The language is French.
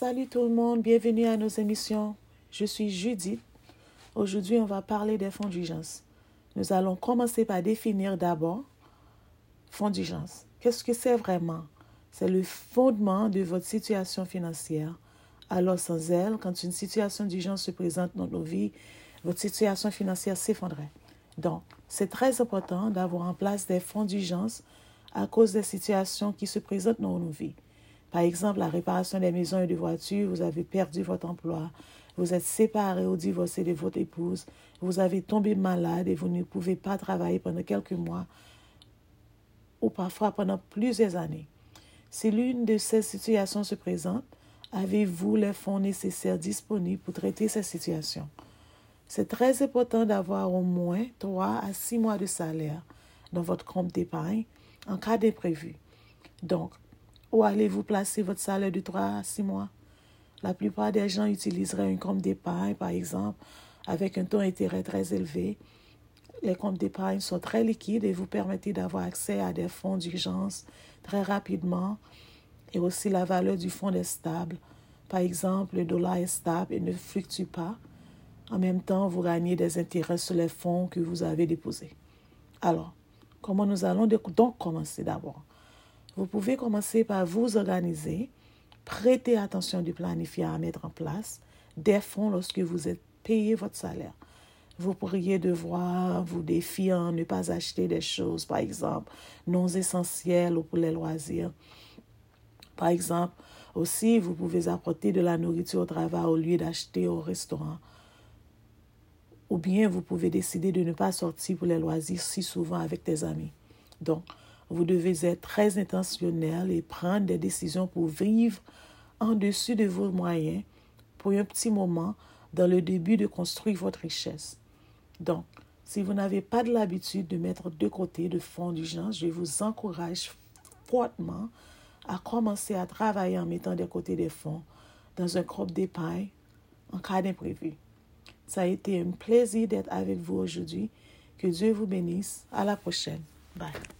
Salut tout le monde, bienvenue à nos émissions. Je suis Judith. Aujourd'hui, on va parler des fonds d'urgence. Nous allons commencer par définir d'abord fonds d'urgence. Qu'est-ce que c'est vraiment? C'est le fondement de votre situation financière. Alors sans elle, quand une situation d'urgence se présente dans nos vies, votre situation financière s'effondrerait. Donc, c'est très important d'avoir en place des fonds d'urgence à cause des situations qui se présentent dans nos vies. Par exemple, la réparation des maisons et des voitures, vous avez perdu votre emploi, vous êtes séparé ou divorcé de votre épouse, vous avez tombé malade et vous ne pouvez pas travailler pendant quelques mois ou parfois pendant plusieurs années. Si l'une de ces situations se présente, avez-vous les fonds nécessaires disponibles pour traiter cette situation? C'est très important d'avoir au moins 3 à 6 mois de salaire dans votre compte d'épargne en cas d'imprévu. Donc, où allez-vous placer votre salaire de 3 à 6 mois? La plupart des gens utiliseraient un compte d'épargne, par exemple, avec un taux d'intérêt très élevé. Les comptes d'épargne sont très liquides et vous permettent d'avoir accès à des fonds d'urgence très rapidement. Et aussi, la valeur du fonds est stable. Par exemple, le dollar est stable et ne fluctue pas. En même temps, vous gagnez des intérêts sur les fonds que vous avez déposés. Alors, comment nous allons donc commencer d'abord? Vous pouvez commencer par vous organiser, prêter attention du planifier à mettre en place des fonds lorsque vous êtes payé votre salaire. Vous pourriez devoir vous défier à ne pas acheter des choses, par exemple, non essentielles ou pour les loisirs. Par exemple, aussi, vous pouvez apporter de la nourriture au travail au lieu d'acheter au restaurant. Ou bien vous pouvez décider de ne pas sortir pour les loisirs si souvent avec tes amis. Donc, vous devez être très intentionnel et prendre des décisions pour vivre en dessus de vos moyens pour un petit moment dans le début de construire votre richesse. Donc, si vous n'avez pas de l'habitude de mettre de côté de fonds d'urgence, je vous encourage fortement à commencer à travailler en mettant de côté des fonds dans un groupe d'épargne en cas d'imprévu. Ça a été un plaisir d'être avec vous aujourd'hui. Que Dieu vous bénisse. À la prochaine. Bye.